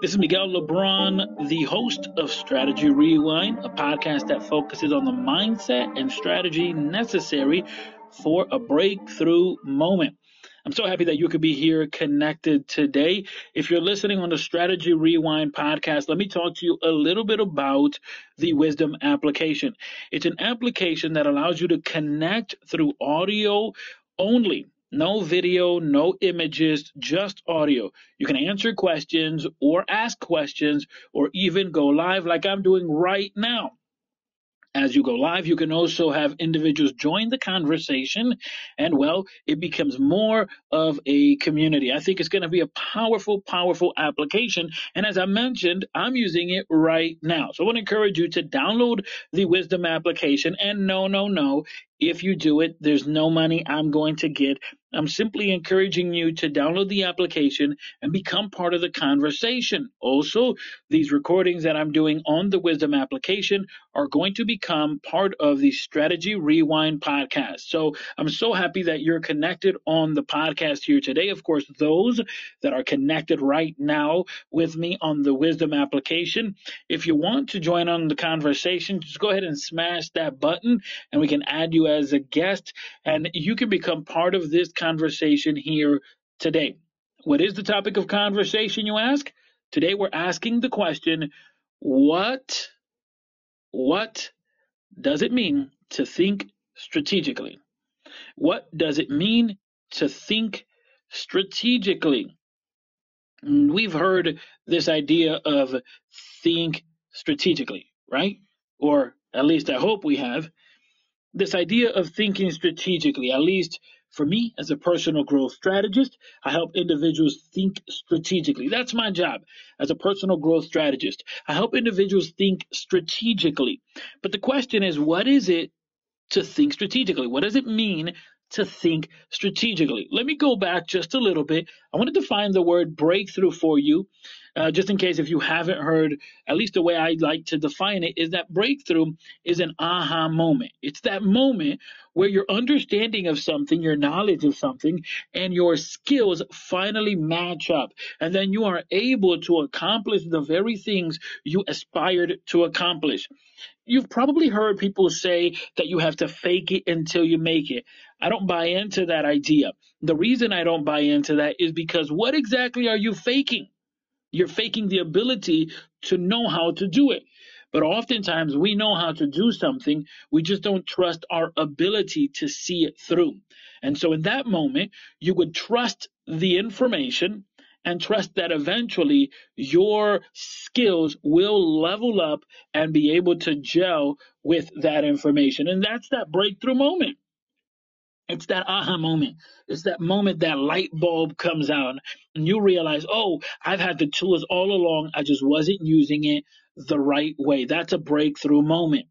This is Miguel Lebron, the host of Strategy Rewind, a podcast that focuses on the mindset and strategy necessary for a breakthrough moment. I'm so happy that you could be here connected today. If you're listening on the Strategy Rewind podcast, let me talk to you a little bit about the Wisdom application. It's an application that allows you to connect through audio only. No video, no images, just audio. You can answer questions or ask questions or even go live like I'm doing right now. As you go live, you can also have individuals join the conversation, and well, it becomes more of a community. I think it's going to be a powerful, powerful application. And as I mentioned, I'm using it right now. So I want to encourage you to download the Wisdom application. And no, no, no, if you do it, there's no money I'm going to get. I'm simply encouraging you to download the application and become part of the conversation. Also, these recordings that I'm doing on the Wisdom application are going to become part of the Strategy Rewind podcast. So I'm so happy that you're connected on the podcast here today. Of course, those that are connected right now with me on the Wisdom application, if you want to join on the conversation, just go ahead and smash that button and we can add you as a guest and you can become part of this conversation here today. What is the topic of conversation, you ask? Today we're asking the question, what, what does it mean to think strategically? What does it mean to think strategically? We've heard this idea of think strategically, right? Or at least I hope we have. This idea of thinking strategically, at least for me, as a personal growth strategist, I help individuals think strategically. That's my job as a personal growth strategist. I help individuals think strategically. But the question is, what is it to think strategically? What does it mean to think strategically? Let me go back just a little bit. I want to define the word breakthrough for you uh, just in case if you haven't heard, at least the way I like to define it is that breakthrough is an aha moment. It's that moment where your understanding of something, your knowledge of something, and your skills finally match up. And then you are able to accomplish the very things you aspired to accomplish. You've probably heard people say that you have to fake it until you make it. I don't buy into that idea. The reason I don't buy into that is because what exactly are you faking? You're faking the ability to know how to do it. But oftentimes we know how to do something, we just don't trust our ability to see it through. And so in that moment, you would trust the information and trust that eventually your skills will level up and be able to gel with that information. And that's that breakthrough moment. It's that aha moment. It's that moment that light bulb comes out and you realize, oh, I've had the tools all along. I just wasn't using it the right way. That's a breakthrough moment.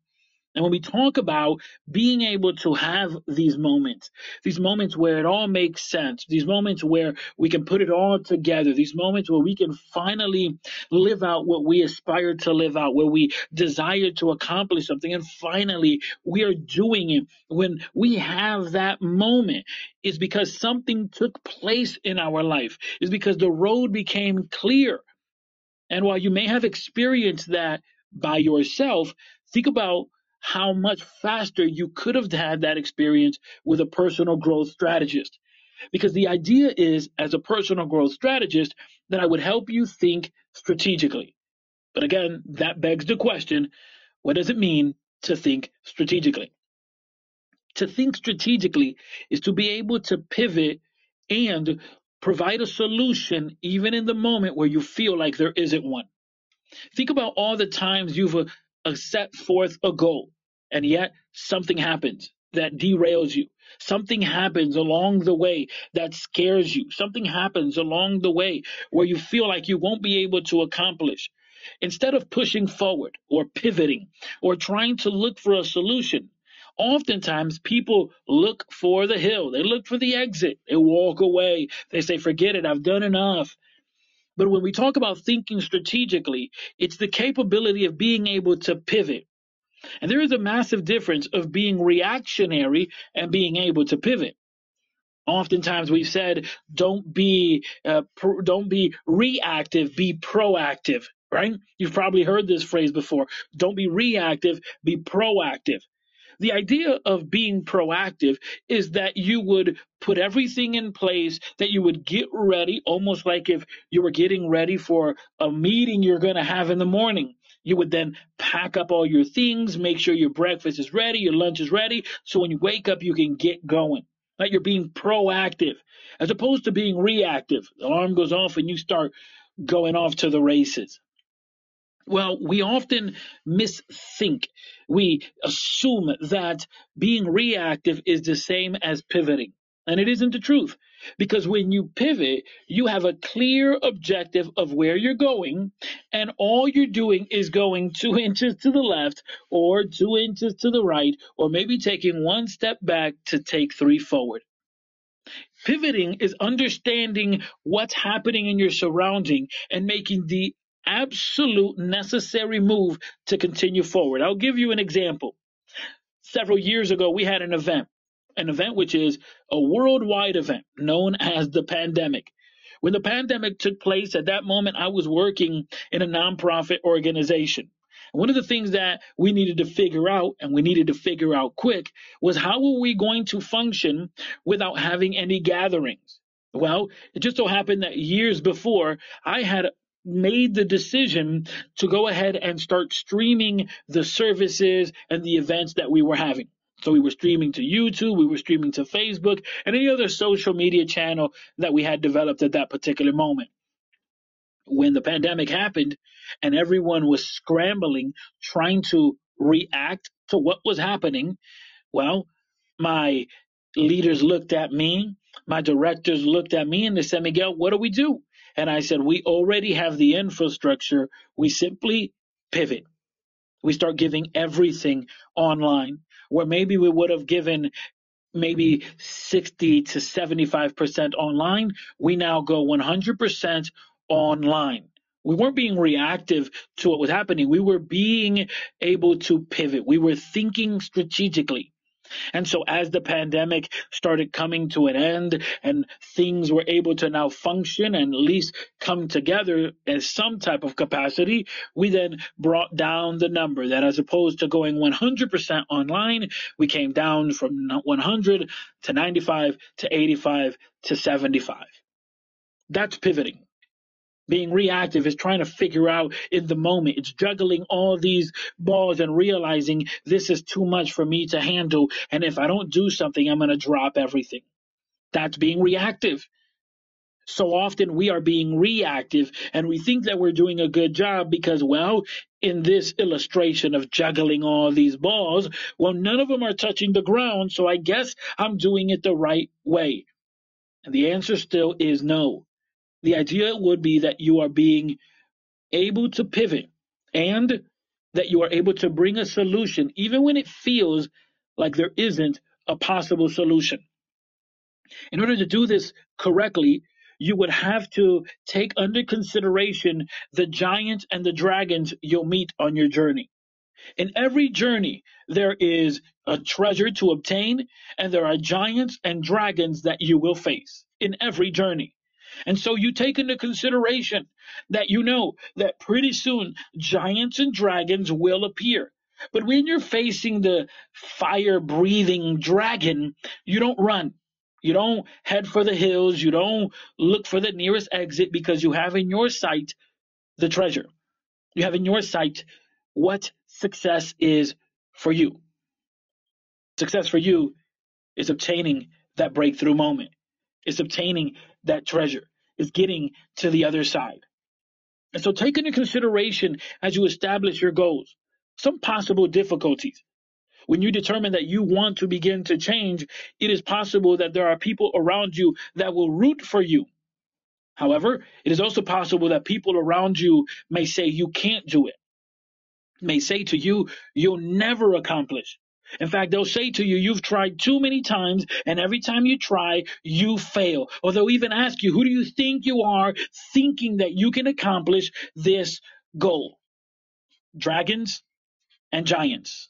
And when we talk about being able to have these moments, these moments where it all makes sense, these moments where we can put it all together, these moments where we can finally live out what we aspire to live out, where we desire to accomplish something, and finally we are doing it. When we have that moment, it's because something took place in our life, it's because the road became clear. And while you may have experienced that by yourself, think about how much faster you could have had that experience with a personal growth strategist. Because the idea is, as a personal growth strategist, that I would help you think strategically. But again, that begs the question what does it mean to think strategically? To think strategically is to be able to pivot and provide a solution even in the moment where you feel like there isn't one. Think about all the times you've uh, set forth a goal, and yet something happens that derails you. Something happens along the way that scares you. Something happens along the way where you feel like you won't be able to accomplish. Instead of pushing forward or pivoting or trying to look for a solution, oftentimes people look for the hill. They look for the exit. They walk away. They say, forget it. I've done enough. But when we talk about thinking strategically, it's the capability of being able to pivot. And there is a massive difference of being reactionary and being able to pivot. Oftentimes we've said, don't be uh, pr- don't be reactive, be proactive. Right? You've probably heard this phrase before. Don't be reactive, be proactive. The idea of being proactive is that you would put everything in place, that you would get ready, almost like if you were getting ready for a meeting you're going to have in the morning. You would then pack up all your things, make sure your breakfast is ready, your lunch is ready, so when you wake up, you can get going. That you're being proactive as opposed to being reactive. The alarm goes off and you start going off to the races. Well, we often misthink. We assume that being reactive is the same as pivoting. And it isn't the truth. Because when you pivot, you have a clear objective of where you're going, and all you're doing is going two inches to the left or two inches to the right, or maybe taking one step back to take three forward. Pivoting is understanding what's happening in your surrounding and making the absolute necessary move to continue forward. I'll give you an example. Several years ago, we had an event, an event which is a worldwide event known as the pandemic. When the pandemic took place, at that moment, I was working in a nonprofit organization. One of the things that we needed to figure out, and we needed to figure out quick, was how were we going to function without having any gatherings? Well, it just so happened that years before, I had made the decision to go ahead and start streaming the services and the events that we were having. So we were streaming to YouTube, we were streaming to Facebook, and any other social media channel that we had developed at that particular moment. When the pandemic happened and everyone was scrambling, trying to react to what was happening, well, my leaders looked at me, my directors looked at me, and they said, Miguel, what do we do? And I said, we already have the infrastructure. We simply pivot. We start giving everything online where maybe we would have given maybe 60 to 75% online. We now go 100% online. We weren't being reactive to what was happening. We were being able to pivot. We were thinking strategically. And so as the pandemic started coming to an end and things were able to now function and at least come together as some type of capacity, we then brought down the number that as opposed to going 100% online, we came down from 100 to 95 to 85 to 75. That's pivoting being reactive is trying to figure out in the moment. It's juggling all these balls and realizing this is too much for me to handle. And if I don't do something, I'm going to drop everything. That's being reactive. So often we are being reactive and we think that we're doing a good job because, well, in this illustration of juggling all these balls, well, none of them are touching the ground. So I guess I'm doing it the right way. And the answer still is no. The idea would be that you are being able to pivot and that you are able to bring a solution even when it feels like there isn't a possible solution. In order to do this correctly, you would have to take under consideration the giants and the dragons you'll meet on your journey. In every journey, there is a treasure to obtain, and there are giants and dragons that you will face in every journey. And so you take into consideration that you know that pretty soon giants and dragons will appear. But when you're facing the fire breathing dragon, you don't run. You don't head for the hills. You don't look for the nearest exit because you have in your sight the treasure. You have in your sight what success is for you. Success for you is obtaining that breakthrough moment, is obtaining that treasure is getting to the other side. And so take into consideration as you establish your goals some possible difficulties. When you determine that you want to begin to change, it is possible that there are people around you that will root for you. However, it is also possible that people around you may say you can't do it, may say to you, you'll never accomplish. In fact, they'll say to you, you've tried too many times, and every time you try, you fail. Or they'll even ask you, who do you think you are, thinking that you can accomplish this goal? Dragons and giants.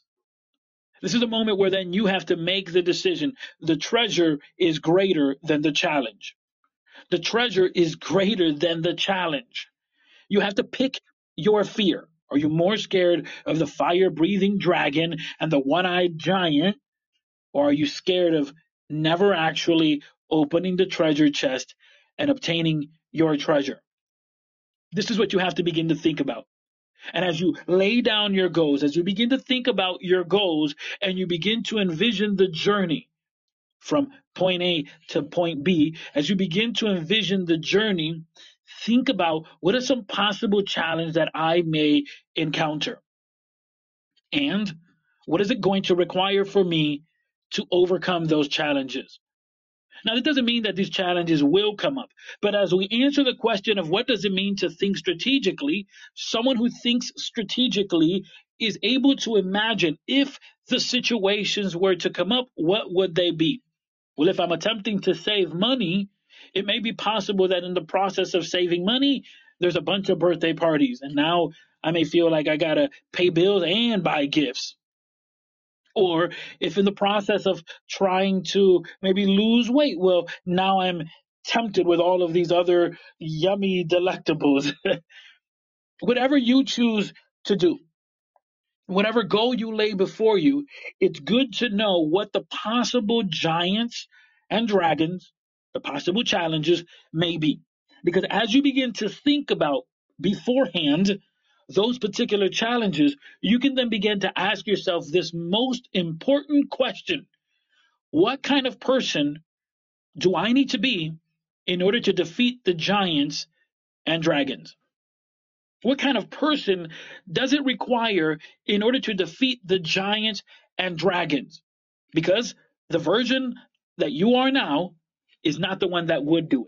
This is the moment where then you have to make the decision. The treasure is greater than the challenge. The treasure is greater than the challenge. You have to pick your fear. Are you more scared of the fire breathing dragon and the one eyed giant? Or are you scared of never actually opening the treasure chest and obtaining your treasure? This is what you have to begin to think about. And as you lay down your goals, as you begin to think about your goals and you begin to envision the journey from point A to point B, as you begin to envision the journey, think about what are some possible challenges that I may encounter? And what is it going to require for me to overcome those challenges? Now, that doesn't mean that these challenges will come up, but as we answer the question of what does it mean to think strategically, someone who thinks strategically is able to imagine if the situations were to come up, what would they be? Well, if I'm attempting to save money, it may be possible that in the process of saving money, there's a bunch of birthday parties, and now I may feel like I gotta pay bills and buy gifts. Or if in the process of trying to maybe lose weight, well, now I'm tempted with all of these other yummy delectables. Whatever you choose to do, whatever goal you lay before you, it's good to know what the possible giants and dragons, the possible challenges may be. Because as you begin to think about beforehand those particular challenges, you can then begin to ask yourself this most important question What kind of person do I need to be in order to defeat the giants and dragons? What kind of person does it require in order to defeat the giants and dragons? Because the version that you are now is not the one that would do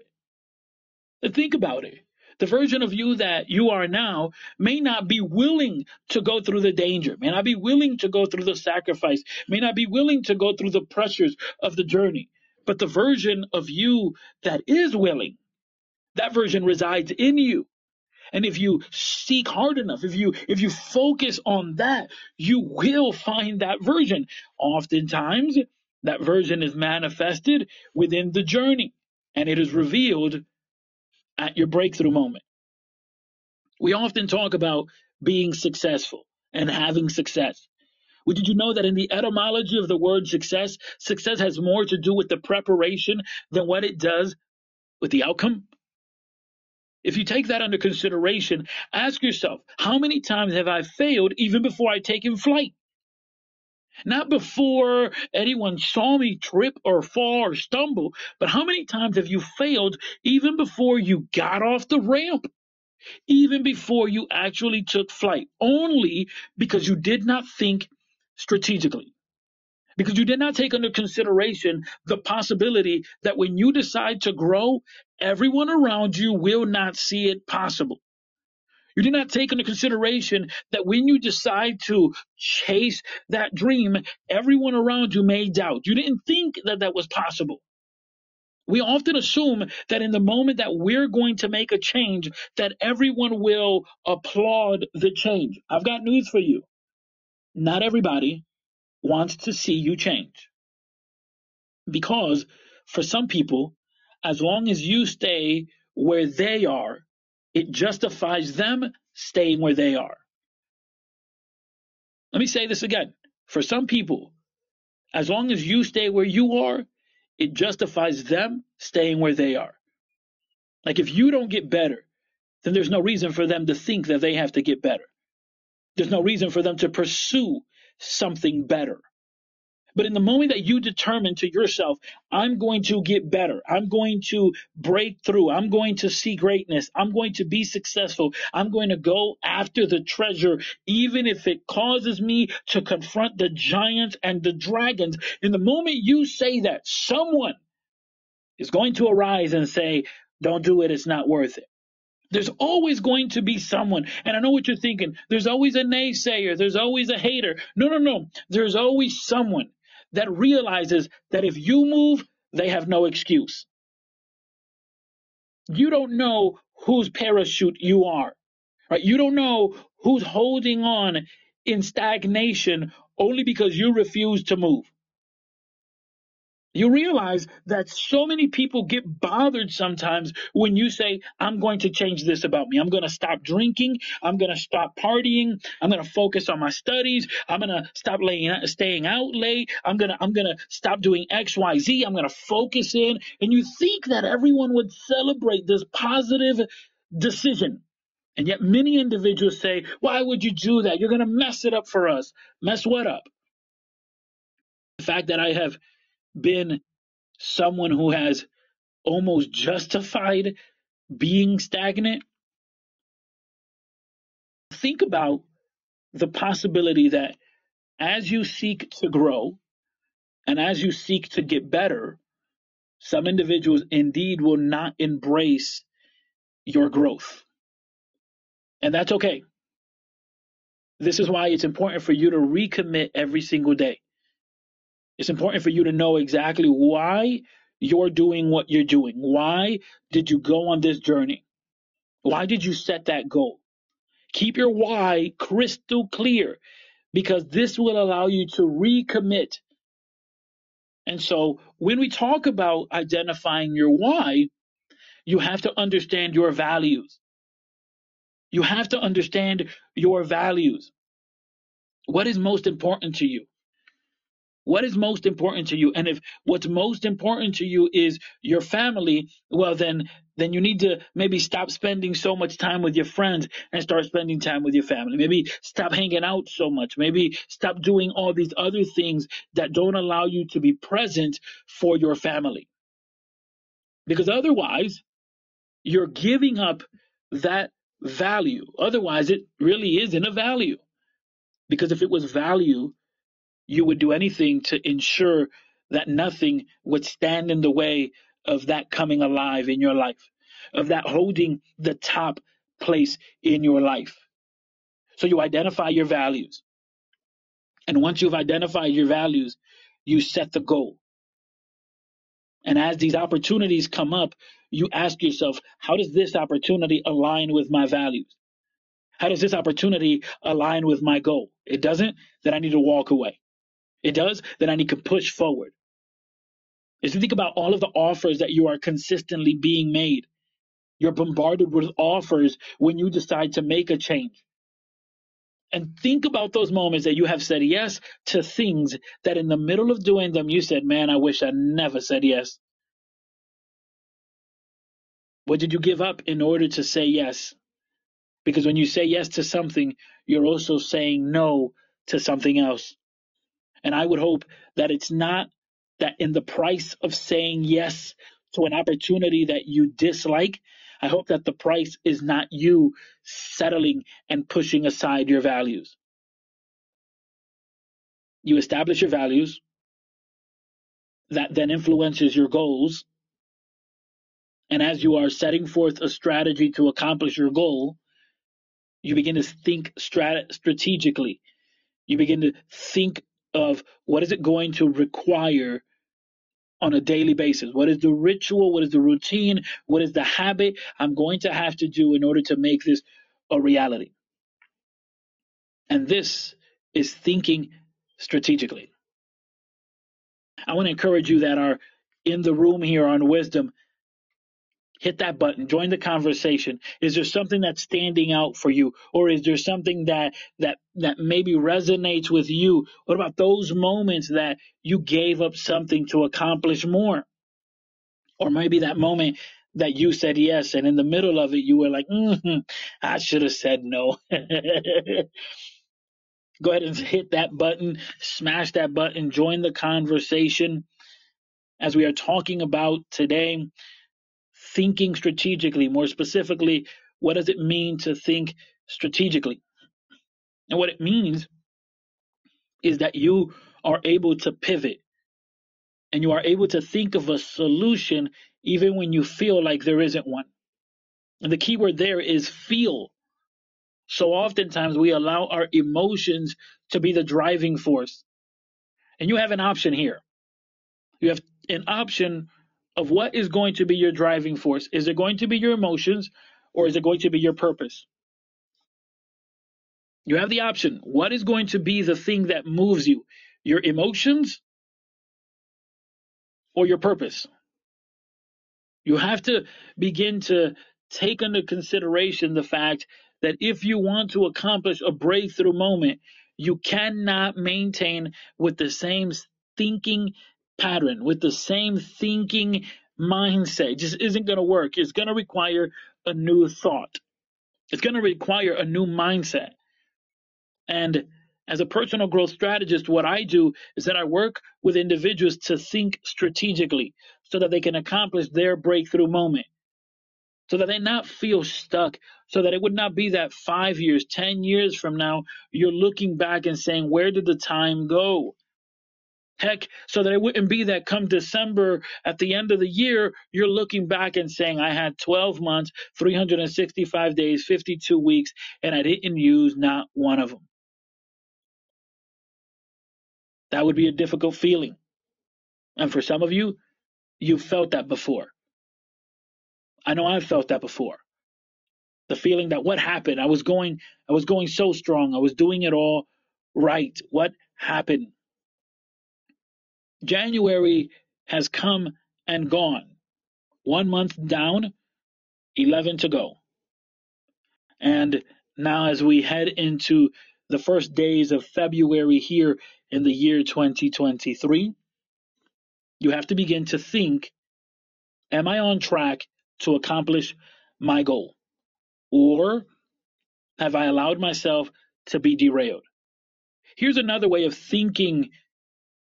it. Think about it. The version of you that you are now may not be willing to go through the danger, may not be willing to go through the sacrifice, may not be willing to go through the pressures of the journey. But the version of you that is willing, that version resides in you. And if you seek hard enough, if you if you focus on that, you will find that version. Oftentimes, that version is manifested within the journey and it is revealed at your breakthrough moment. We often talk about being successful and having success. Well, did you know that in the etymology of the word success, success has more to do with the preparation than what it does with the outcome? If you take that under consideration, ask yourself, how many times have I failed even before I take in flight? Not before anyone saw me trip or fall or stumble, but how many times have you failed even before you got off the ramp? Even before you actually took flight, only because you did not think strategically. Because you did not take under consideration the possibility that when you decide to grow, everyone around you will not see it possible. You did not take into consideration that when you decide to chase that dream, everyone around you may doubt. You didn't think that that was possible. We often assume that in the moment that we're going to make a change, that everyone will applaud the change. I've got news for you. Not everybody wants to see you change. Because for some people, as long as you stay where they are, it justifies them staying where they are. Let me say this again. For some people, as long as you stay where you are, it justifies them staying where they are. Like if you don't get better, then there's no reason for them to think that they have to get better. There's no reason for them to pursue something better. But in the moment that you determine to yourself, I'm going to get better, I'm going to break through, I'm going to see greatness, I'm going to be successful, I'm going to go after the treasure, even if it causes me to confront the giants and the dragons. In the moment you say that, someone is going to arise and say, Don't do it, it's not worth it. There's always going to be someone. And I know what you're thinking. There's always a naysayer. There's always a hater. No, no, no. There's always someone that realizes that if you move, they have no excuse. You don't know whose parachute you are, right? You don't know who's holding on in stagnation only because you refuse to move. You realize that so many people get bothered sometimes when you say, I'm going to change this about me. I'm going to stop drinking. I'm going to stop partying. I'm going to focus on my studies. I'm going to stop laying, staying out late. I'm going to, I'm going to stop doing X, Y, Z. I'm going to focus in. And you think that everyone would celebrate this positive decision. And yet many individuals say, why would you do that? You're going to mess it up for us. Mess what up? The fact that I have been someone who has almost justified being stagnant, think about the possibility that as you seek to grow and as you seek to get better, some individuals indeed will not embrace your growth. And that's okay. This is why it's important for you to recommit every single day. It's important for you to know exactly why you're doing what you're doing. Why did you go on this journey? Why did you set that goal? Keep your why crystal clear because this will allow you to recommit. And so when we talk about identifying your why, you have to understand your values. You have to understand your values. What is most important to you? What is most important to you? And if what's most important to you is your family, well then then you need to maybe stop spending so much time with your friends and start spending time with your family. Maybe stop hanging out so much. Maybe stop doing all these other things that don't allow you to be present for your family. Because otherwise, you're giving up that value. Otherwise, it really isn't a value. Because if it was value, you would do anything to ensure that nothing would stand in the way of that coming alive in your life, of that holding the top place in your life. So you identify your values. And once you've identified your values, you set the goal. And as these opportunities come up, you ask yourself, how does this opportunity align with my values? How does this opportunity align with my goal? It doesn't, then I need to walk away it does, then I need to push forward. As you think about all of the offers that you are consistently being made, you're bombarded with offers when you decide to make a change. And think about those moments that you have said yes to things that in the middle of doing them, you said, Man, I wish I never said yes. What did you give up in order to say yes? Because when you say yes to something, you're also saying no to something else. And I would hope that it's not that in the price of saying yes to an opportunity that you dislike, I hope that the price is not you settling and pushing aside your values. You establish your values, that then influences your goals. And as you are setting forth a strategy to accomplish your goal, you begin to think strat- strategically. You begin to think of what is it going to require on a daily basis? What is the ritual? What is the routine? What is the habit I'm going to have to do in order to make this a reality? And this is thinking strategically. I want to encourage you that are in the room here on wisdom hit that button. Join the conversation. Is there something that's standing out for you? Or is there something that that that maybe resonates with you? What about those moments that you gave up something to accomplish more? Or maybe that moment that you said yes and in the middle of it you were like mm-hmm, i should have said no. Go ahead and hit that button smash that button join the conversation. As we are talking about today thinking strategically. More specifically, what does it mean to think strategically? And what it means is that you are able to pivot and you are able to think of a solution even when you feel like there isn't one. And the key word there is feel. So oftentimes we allow our emotions to be the driving force. And you have an option here. You have an option of what is going to be your driving force. Is it going to be your emotions or is it going to be your purpose? You have the option. What is going to be the thing that moves you? Your emotions or your purpose? You have to begin to take under consideration the fact that if you want to accomplish a breakthrough moment, you cannot maintain with the same thinking pattern, with the same thinking mindset. Just isn't going to work. It's going to require a new thought. It's going to require a new mindset. And as a personal growth strategist, what I do is that I work with individuals to think strategically so that they can accomplish their breakthrough moment, so that they not feel stuck, so that it would not be that five years, 10 years from now, you're looking back and saying, Where did the time go? Heck, so that it wouldn't be that come December at the end of the year, you're looking back and saying, I had 12 months, 365 days, 52 weeks, and I didn't use not one of them. That would be a difficult feeling. And for some of you, you've felt that before. I know I've felt that before. The feeling that what happened? I was going I was going so strong. I was doing it all right. What happened? January has come and gone. 1 month down, 11 to go. And now as we head into the first days of February here in the year 2023, you have to begin to think Am I on track to accomplish my goal? Or have I allowed myself to be derailed? Here's another way of thinking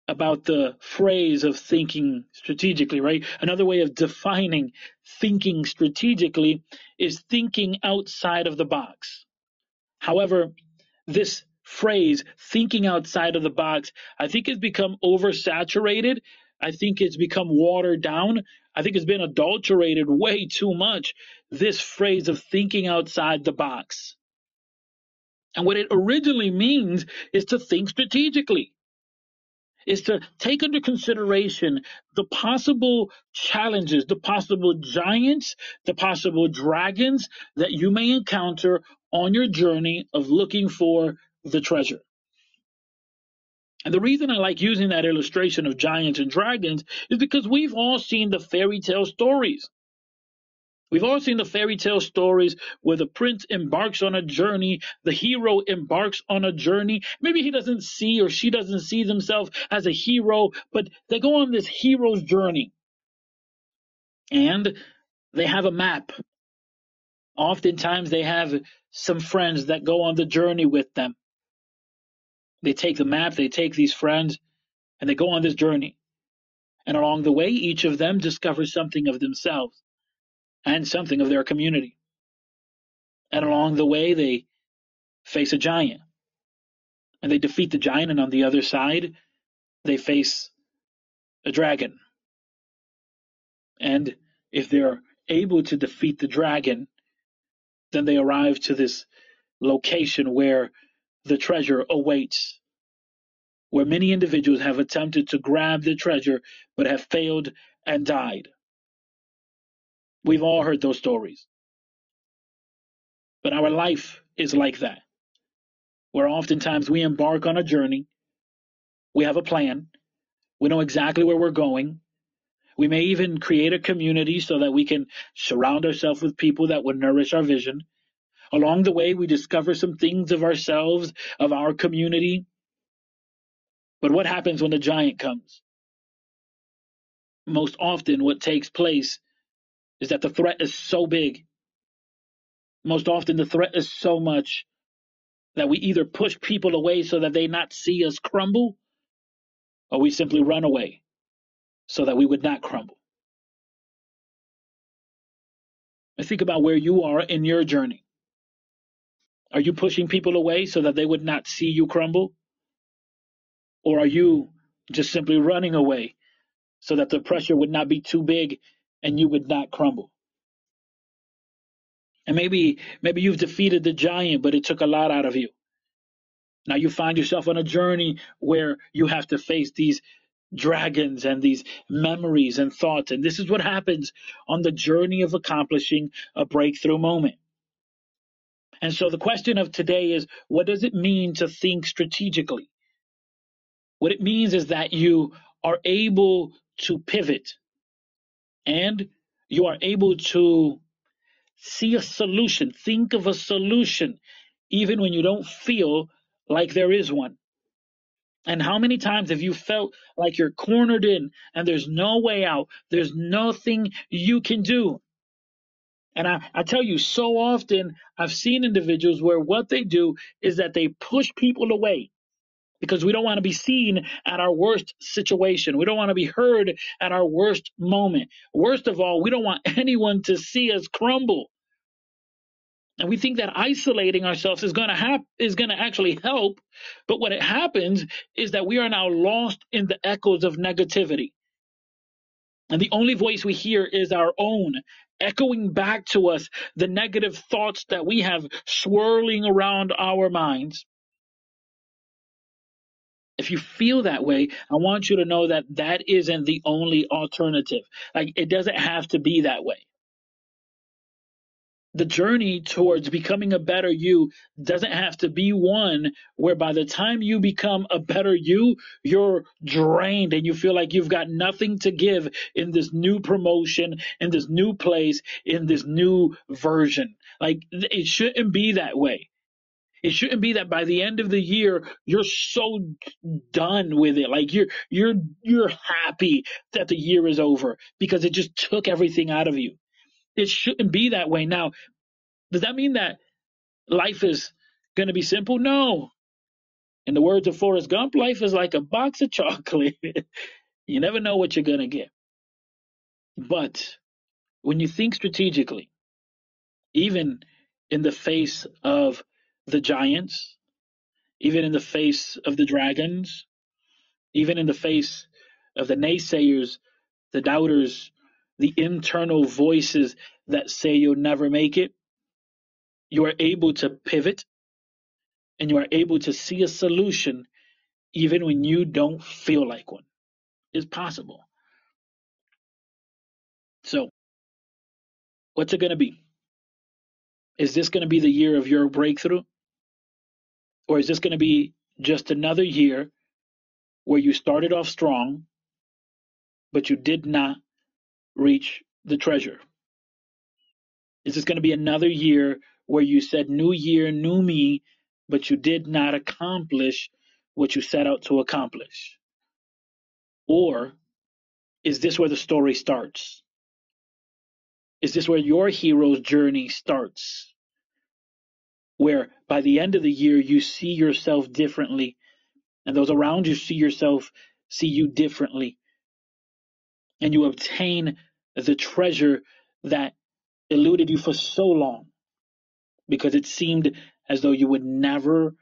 about the phrase of thinking strategically, right? Another way of defining thinking strategically is thinking outside of the box. However, this phrase, thinking outside of the box, I think has become oversaturated. I think it's become watered down. I think it's been adulterated way too much. This phrase of thinking outside the box. And what it originally means is to think strategically is to take into consideration the possible challenges, the possible giants, the possible dragons that you may encounter on your journey of looking for the treasure. And the reason I like using that illustration of giants and dragons is because we've all seen the fairy tale stories. We've all seen the fairy tale stories where the prince embarks on a journey, the hero embarks on a journey. Maybe he doesn't see or she doesn't see themselves as a hero, but they go on this hero's journey. And they have a map. Oftentimes they have some friends that go on the journey with them. They take the map, they take these friends, and they go on this journey. And along the way, each of them discovers something of themselves and something of their community. And along the way, they face a giant. And they defeat the giant, and on the other side, they face a dragon. And if they're able to defeat the dragon, then they arrive to this location where the treasure awaits, where many individuals have attempted to grab the treasure but have failed and died. We've all heard those stories. But our life is like that, where oftentimes we embark on a journey, we have a plan, we know exactly where we're going. We may even create a community so that we can surround ourselves with people that would nourish our vision. Along the way, we discover some things of ourselves, of our community. But what happens when the giant comes? Most often, what takes place is that the threat is so big. Most often, the threat is so much that we either push people away so that they not see us crumble, or we simply run away so that we would not crumble. And think about where you are in your journey. Are you pushing people away so that they would not see you crumble? Or are you just simply running away so that the pressure would not be too big and you would not crumble. And maybe maybe you've defeated the giant, but it took a lot out of you. Now you find yourself on a journey where you have to face these dragons and these memories and thoughts. And this is what happens on the journey of accomplishing a breakthrough moment. And so the question of today is what does it mean to think strategically? What it means is that you are able to pivot and you are able to see a solution, think of a solution, even when you don't feel like there is one. And how many times have you felt like you're cornered in and there's no way out? There's nothing you can do. And I, I tell you, so often I've seen individuals where what they do is that they push people away because we don't want to be seen at our worst situation. We don't want to be heard at our worst moment. Worst of all, we don't want anyone to see us crumble. And we think that isolating ourselves is going to hap- is going to actually help, but what it happens is that we are now lost in the echoes of negativity. And the only voice we hear is our own, echoing back to us the negative thoughts that we have swirling around our minds. If you feel that way, I want you to know that that isn't the only alternative. Like, it doesn't have to be that way the journey towards becoming a better you doesn't have to be one where by the time you become a better you, you're drained and you feel like you've got nothing to give in this new promotion, in this new place, in this new version. Like it shouldn't be that way. It shouldn't be that by the end of the year you're so done with it. Like you're you're you're happy that the year is over because it just took everything out of you. It shouldn't be that way. Now, does that mean that life is going to be simple? No. In the words of Forrest Gump, life is like a box of chocolate. you never know what you're going to get. But when you think strategically, even in the face of the giants, even in the face of the dragons, even in the face of the naysayers, the doubters, the internal voices that say you'll never make it, you are able to pivot and you are able to see a solution even when you don't feel like one. It's possible. So, what's it going to be? Is this going to be the year of your breakthrough? Or is this going to be just another year where you started off strong, but you did not reach the treasure? Is this going to be another year where you said, New year, new me, but you did not accomplish what you set out to accomplish? Or is this where the story starts? Is this where your hero's journey starts? Where by the end of the year you see yourself differently and those around you see yourself see you differently and you obtain the treasure that eluded you for so long because it seemed as though you would never,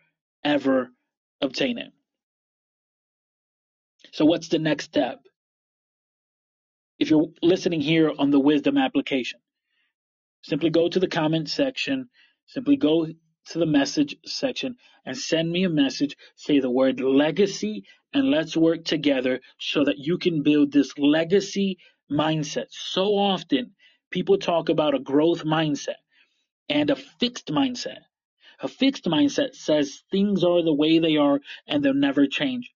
ever obtain it. So, what's the next step? If you're listening here on the wisdom application, simply go to the comment section, simply go to the message section and send me a message. Say the word legacy and let's work together so that you can build this legacy mindset. So often people talk about a growth mindset and a fixed mindset. A fixed mindset says things are the way they are and they'll never change.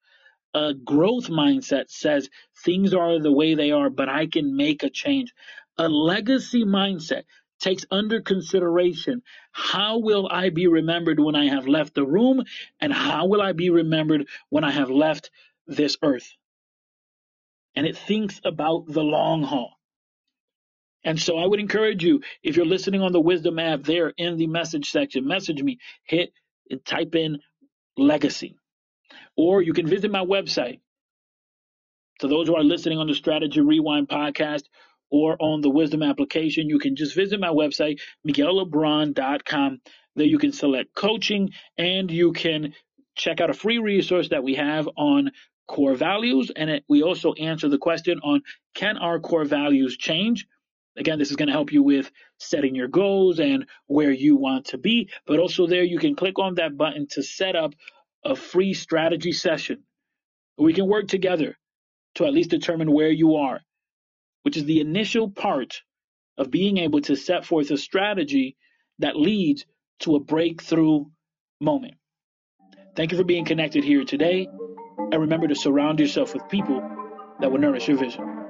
A growth mindset says things are the way they are, but I can make a change. A legacy mindset takes under consideration how will I be remembered when I have left the room and how will I be remembered when I have left this earth. And it thinks about the long haul. And so I would encourage you, if you're listening on the Wisdom app there in the message section, message me, hit and type in legacy. Or you can visit my website. To those who are listening on the Strategy Rewind podcast or on the Wisdom application, you can just visit my website, miguellebron.com. There you can select coaching and you can check out a free resource that we have on core values. And it, we also answer the question on can our core values change? Again, this is going to help you with setting your goals and where you want to be. But also, there you can click on that button to set up a free strategy session. We can work together to at least determine where you are, which is the initial part of being able to set forth a strategy that leads to a breakthrough moment. Thank you for being connected here today. And remember to surround yourself with people that will nourish your vision.